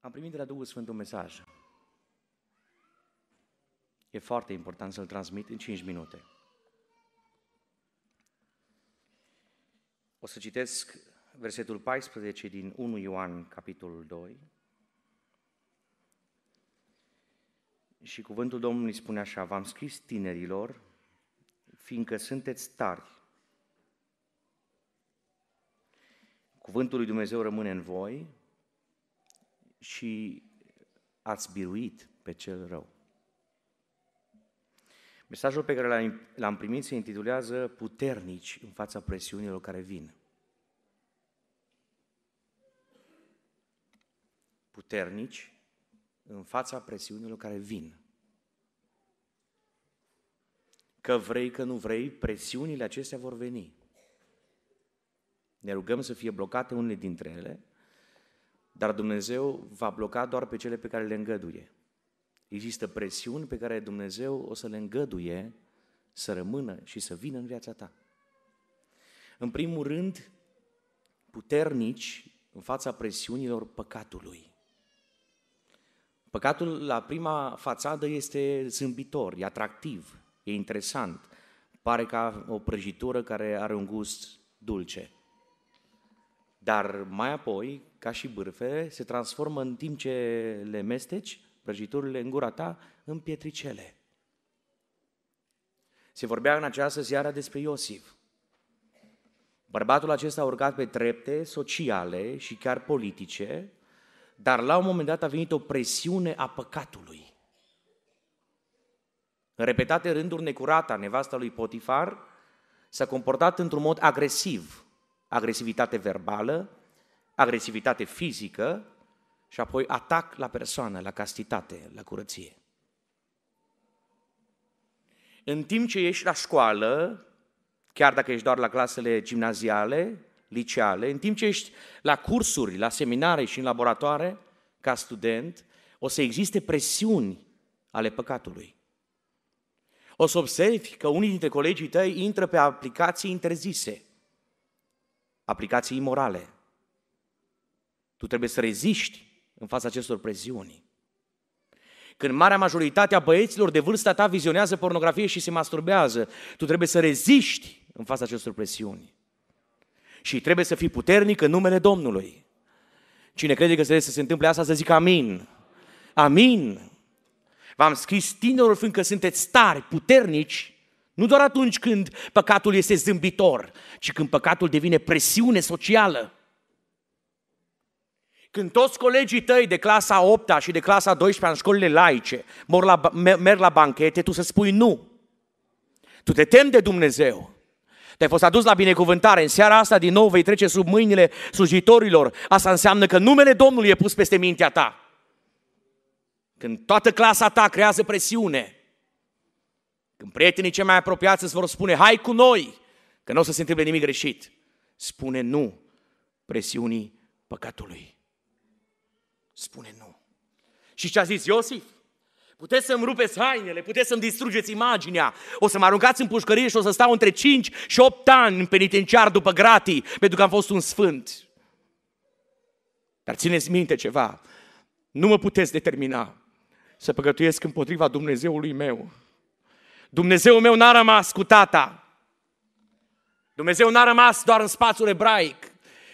Am primit de la Duhul Sfânt un mesaj. E foarte important să-l transmit în 5 minute. O să citesc versetul 14 din 1 Ioan, capitolul 2. Și cuvântul Domnului spune așa, v-am scris tinerilor, fiindcă sunteți tari. Cuvântul lui Dumnezeu rămâne în voi și ați biruit pe cel rău. Mesajul pe care l-am primit se intitulează Puternici în fața presiunilor care vin. Puternici în fața presiunilor care vin. Că vrei, că nu vrei, presiunile acestea vor veni. Ne rugăm să fie blocate unele dintre ele, dar Dumnezeu va bloca doar pe cele pe care le îngăduie. Există presiuni pe care Dumnezeu o să le îngăduie să rămână și să vină în viața ta. În primul rând, puternici în fața presiunilor păcatului. Păcatul la prima fațadă este zâmbitor, e atractiv, e interesant, pare ca o prăjitură care are un gust dulce. Dar mai apoi, ca și bârfele, se transformă în timp ce le mesteci, prăjiturile în gura ta, în pietricele. Se vorbea în această seară despre Iosif. Bărbatul acesta a urcat pe trepte sociale și chiar politice, dar la un moment dat a venit o presiune a păcatului. În repetate rânduri, necurata, nevasta lui Potifar, s-a comportat într-un mod agresiv, agresivitate verbală, agresivitate fizică și apoi atac la persoană, la castitate, la curăție. În timp ce ești la școală, chiar dacă ești doar la clasele gimnaziale, liceale, în timp ce ești la cursuri, la seminare și în laboratoare, ca student, o să existe presiuni ale păcatului. O să observi că unii dintre colegii tăi intră pe aplicații interzise, aplicații imorale. Tu trebuie să reziști în fața acestor presiuni. Când marea majoritate a băieților de vârsta ta vizionează pornografie și se masturbează, tu trebuie să reziști în fața acestor presiuni. Și trebuie să fii puternic în numele Domnului. Cine crede că trebuie să se întâmple asta, să zică amin. Amin. V-am scris tinerilor fiindcă sunteți tari, puternici, nu doar atunci când păcatul este zâmbitor, ci când păcatul devine presiune socială. Când toți colegii tăi de clasa 8 și de clasa 12 în școlile laice mor la, merg la banchete, tu să spui nu. Tu te temi de Dumnezeu. Te-ai fost adus la binecuvântare. În seara asta din nou vei trece sub mâinile slujitorilor. Asta înseamnă că numele Domnului e pus peste mintea ta. Când toată clasa ta creează presiune, când prietenii cei mai apropiați îți vor spune, hai cu noi, că nu o să se întâmple nimic greșit, spune nu presiunii păcatului. Spune nu. Și ce a zis Iosif? Puteți să-mi rupeți hainele, puteți să-mi distrugeți imaginea, o să mă aruncați în pușcărie și o să stau între 5 și 8 ani în penitenciar după gratii, pentru că am fost un sfânt. Dar țineți minte ceva, nu mă puteți determina să păcătuiesc împotriva Dumnezeului meu. Dumnezeul meu n-a rămas cu tata. Dumnezeu n-a rămas doar în spațiul ebraic.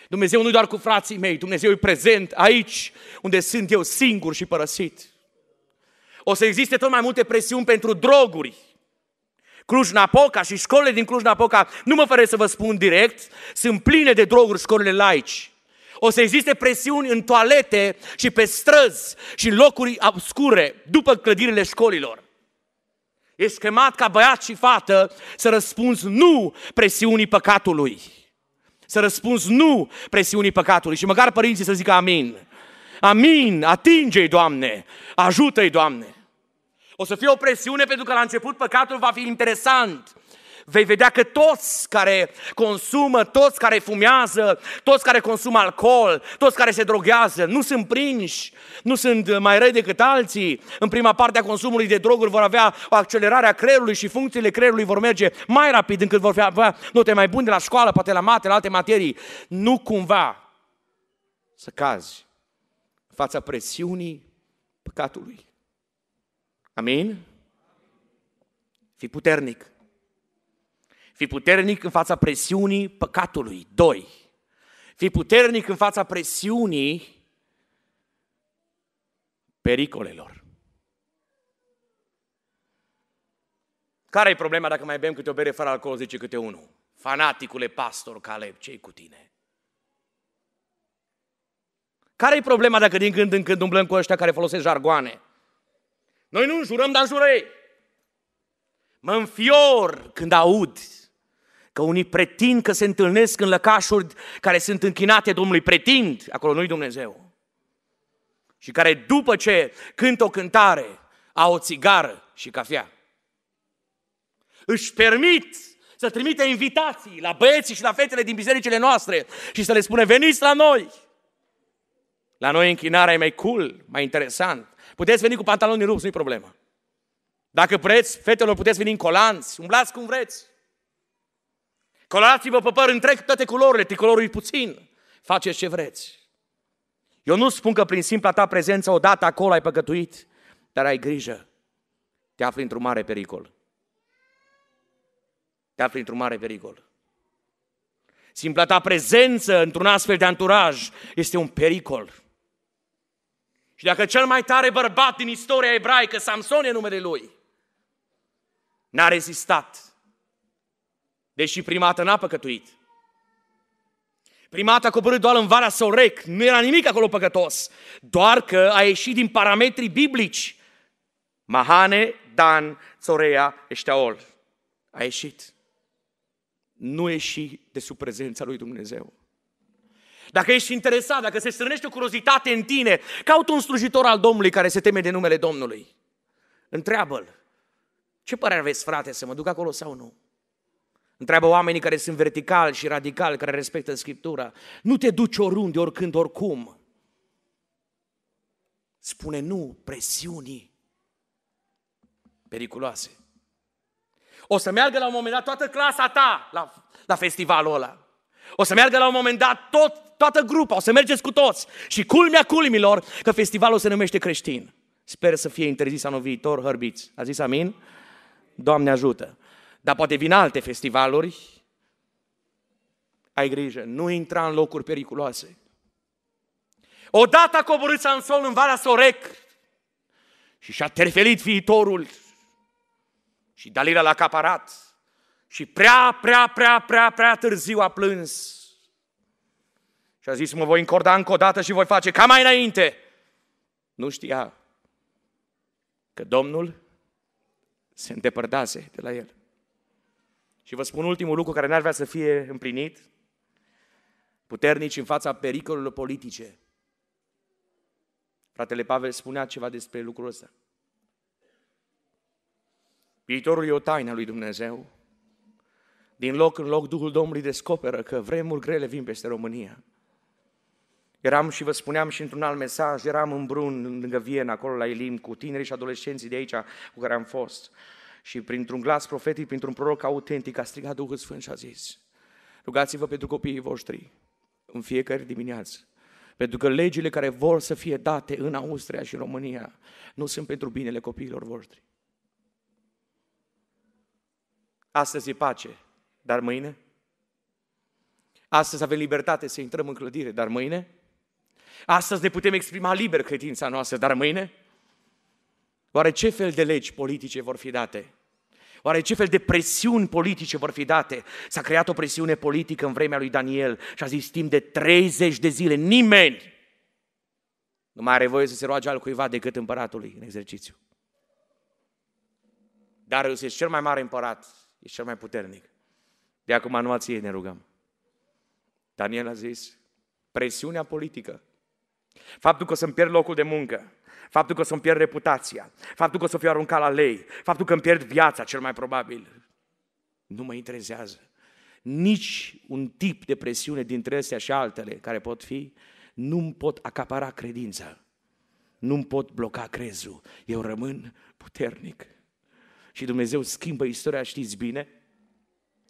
Dumnezeu nu doar cu frații mei, Dumnezeu e prezent aici unde sunt eu singur și părăsit. O să existe tot mai multe presiuni pentru droguri. Cluj-Napoca și școlile din Cluj-Napoca, nu mă fără să vă spun direct, sunt pline de droguri școlile laici. O să existe presiuni în toalete și pe străzi și în locuri obscure după clădirile școlilor. Ești chemat ca băiat și fată să răspunzi nu presiunii păcatului. Să răspunzi nu presiunii păcatului și măcar părinții să zică amin. Amin, atinge-i, Doamne, ajută-i, Doamne. O să fie o presiune pentru că la început păcatul va fi interesant vei vedea că toți care consumă, toți care fumează, toți care consumă alcool, toți care se droghează, nu sunt prinși, nu sunt mai răi decât alții. În prima parte a consumului de droguri vor avea o accelerare a creierului și funcțiile creierului vor merge mai rapid încât vor avea note mai bune de la școală, poate la mate, la alte materii. Nu cumva să cazi fața presiunii păcatului. Amin? Fii puternic. Fii puternic în fața presiunii păcatului. Doi. Fii puternic în fața presiunii pericolelor. Care e problema dacă mai bem câte o bere fără alcool, zice câte unul? Fanaticule pastor Caleb, ce cu tine? Care e problema dacă din când în când umblăm cu ăștia care folosesc jargoane? Noi nu înjurăm, dar înjură ei. Mă înfior când aud că unii pretind că se întâlnesc în lăcașuri care sunt închinate Domnului, pretind, acolo nu-i Dumnezeu. Și care după ce cântă o cântare, au o țigară și cafea. Își permit să trimite invitații la băieții și la fetele din bisericile noastre și să le spune, veniți la noi! La noi închinarea e mai cool, mai interesant. Puteți veni cu pantaloni rupți, nu-i problemă. Dacă vreți, fetelor, puteți veni în colanți, umblați cum vreți. Colorați-vă pe păr întreg toate culorile, tricolorul e puțin. Faceți ce vreți. Eu nu spun că prin simpla ta prezență odată acolo ai păcătuit, dar ai grijă. Te afli într-un mare pericol. Te afli într-un mare pericol. Simpla ta prezență într-un astfel de anturaj este un pericol. Și dacă cel mai tare bărbat din istoria ebraică, Samson e numele lui, n-a rezistat, deși primată n-a păcătuit. Primata a coborât doar în Valea Sorec, nu era nimic acolo păcătos, doar că a ieșit din parametrii biblici. Mahane, Dan, Țorea, Eșteaol. A ieșit. Nu ieși de sub prezența lui Dumnezeu. Dacă ești interesat, dacă se strânește o curiozitate în tine, caută un slujitor al Domnului care se teme de numele Domnului. Întreabă-l. Ce părere aveți, frate, să mă duc acolo sau nu? Întreabă oamenii care sunt verticali și radicali, care respectă Scriptura. Nu te duci oriunde, oricând, oricum. Spune nu presiunii periculoase. O să meargă la un moment dat toată clasa ta la, la festivalul ăla. O să meargă la un moment dat tot, toată grupa, o să mergeți cu toți. Și culmea culmilor că festivalul se numește creștin. Sper să fie interzis anul viitor, hărbiți. A zis amin? Doamne ajută. Dar poate vin alte festivaluri. Ai grijă, nu intra în locuri periculoase. Odată a coborât Samson în Valea Sorec și și-a terfelit viitorul. Și Dalila l-a caparat. Și prea, prea, prea, prea, prea târziu a plâns. Și a zis, mă voi încorda încă o dată și voi face ca mai înainte. Nu știa că Domnul se îndepărtase de la el. Și vă spun ultimul lucru care n-ar vrea să fie împlinit. Puternici în fața pericolelor politice. Fratele Pavel spunea ceva despre lucrul ăsta. Viitorul e o taină lui Dumnezeu. Din loc în loc Duhul Domnului descoperă că vremuri grele vin peste România. Eram și vă spuneam și într-un alt mesaj, eram în Brun, lângă Viena, acolo la Elim, cu tinerii și adolescenții de aici cu care am fost. Și printr-un glas profetic, printr-un proroc autentic, a strigat Duhul Sfânt și a zis, rugați-vă pentru copiii voștri în fiecare dimineață. Pentru că legile care vor să fie date în Austria și în România nu sunt pentru binele copiilor voștri. Astăzi e pace, dar mâine? Astăzi avem libertate să intrăm în clădire, dar mâine? Astăzi ne putem exprima liber credința noastră, dar mâine? Oare ce fel de legi politice vor fi date? Oare ce fel de presiuni politice vor fi date? S-a creat o presiune politică în vremea lui Daniel și a zis timp de 30 de zile nimeni nu mai are voie să se roage altcuiva decât împăratului în exercițiu. Dar este cel mai mare împărat, e cel mai puternic. De acum nu ție ne rugăm. Daniel a zis, presiunea politică, faptul că o să-mi pierd locul de muncă, faptul că o să-mi pierd reputația, faptul că o să fiu aruncat la lei, faptul că îmi pierd viața, cel mai probabil, nu mă interesează. Nici un tip de presiune dintre astea și altele care pot fi, nu-mi pot acapara credința. Nu-mi pot bloca crezul. Eu rămân puternic. Și Dumnezeu schimbă istoria, știți bine?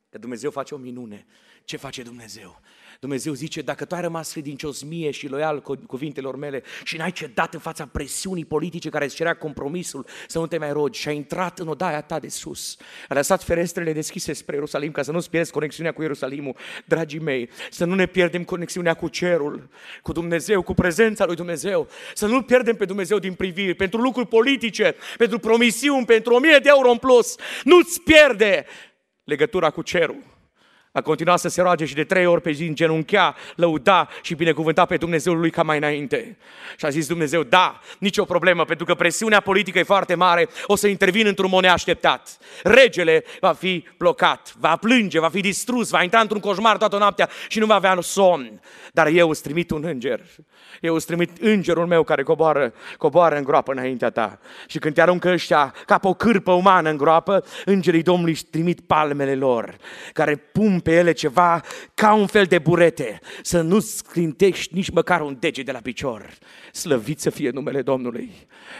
Că Dumnezeu face o minune. ce face Dumnezeu? Dumnezeu zice, dacă tu ai rămas credincios mie și loial cu cuvintelor mele și n-ai cedat în fața presiunii politice care îți cerea compromisul să nu te mai rogi și ai intrat în odaia ta de sus, ai lăsat ferestrele deschise spre Ierusalim ca să nu-ți pierzi conexiunea cu Ierusalimul, dragii mei, să nu ne pierdem conexiunea cu cerul, cu Dumnezeu, cu prezența lui Dumnezeu, să nu pierdem pe Dumnezeu din priviri, pentru lucruri politice, pentru promisiuni, pentru o mie de euro în plus, nu-ți pierde legătura cu cerul. A continuat să se roage și de trei ori pe zi genunchea, lăuda și binecuvânta pe Dumnezeul lui ca mai înainte. Și a zis Dumnezeu, da, nicio problemă, pentru că presiunea politică e foarte mare, o să intervin într-un mod neașteptat. Regele va fi blocat, va plânge, va fi distrus, va intra într-un coșmar toată noaptea și nu va avea somn. Dar eu îți trimit un înger. Eu îți trimit îngerul meu care coboară, coboară în groapă înaintea ta. Și când te aruncă ăștia ca pe o cârpă umană în groapă, îngerii Domnului își trimit palmele lor, care pun pe ele ceva ca un fel de burete, să nu sclintești nici măcar un dege de la picior. Slăvit să fie numele Domnului.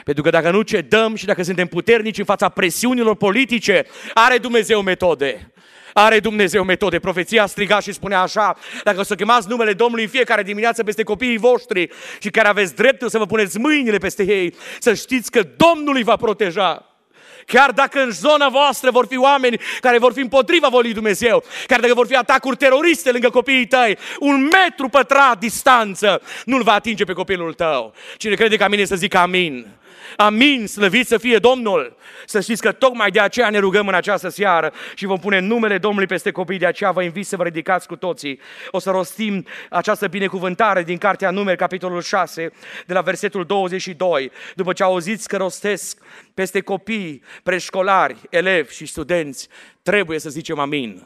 Pentru că dacă nu cedăm și dacă suntem puternici în fața presiunilor politice, are Dumnezeu metode. Are Dumnezeu metode. Profeția a strigat și spunea așa, dacă o să chemați numele Domnului în fiecare dimineață peste copiii voștri și care aveți dreptul să vă puneți mâinile peste ei, să știți că Domnul îi va proteja. Chiar dacă în zona voastră vor fi oameni care vor fi împotriva volii Dumnezeu, chiar dacă vor fi atacuri teroriste lângă copiii tăi, un metru pătrat distanță nu-l va atinge pe copilul tău. Cine crede ca mine să zică amin. Amin, slăvit să fie Domnul. Să știți că tocmai de aceea ne rugăm în această seară și vom pune numele Domnului peste copii, de aceea vă invit să vă ridicați cu toții. O să rostim această binecuvântare din Cartea Numeri, capitolul 6, de la versetul 22. După ce auziți că rostesc peste copii, preșcolari, elevi și studenți, trebuie să zicem amin.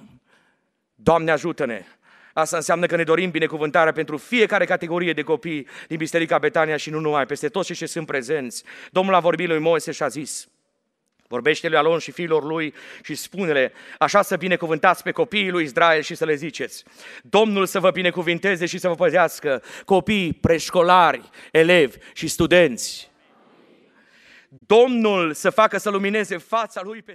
Doamne ajută-ne! Asta înseamnă că ne dorim binecuvântarea pentru fiecare categorie de copii din Biserica Betania și nu numai, peste toți cei ce sunt prezenți. Domnul a vorbit lui Moise și a zis, Vorbește lui Alon și fiilor lui și spune-le, așa să binecuvântați pe copiii lui Israel și să le ziceți, Domnul să vă binecuvinteze și să vă păzească copii, preșcolari, elevi și studenți. Domnul să facă să lumineze fața lui pe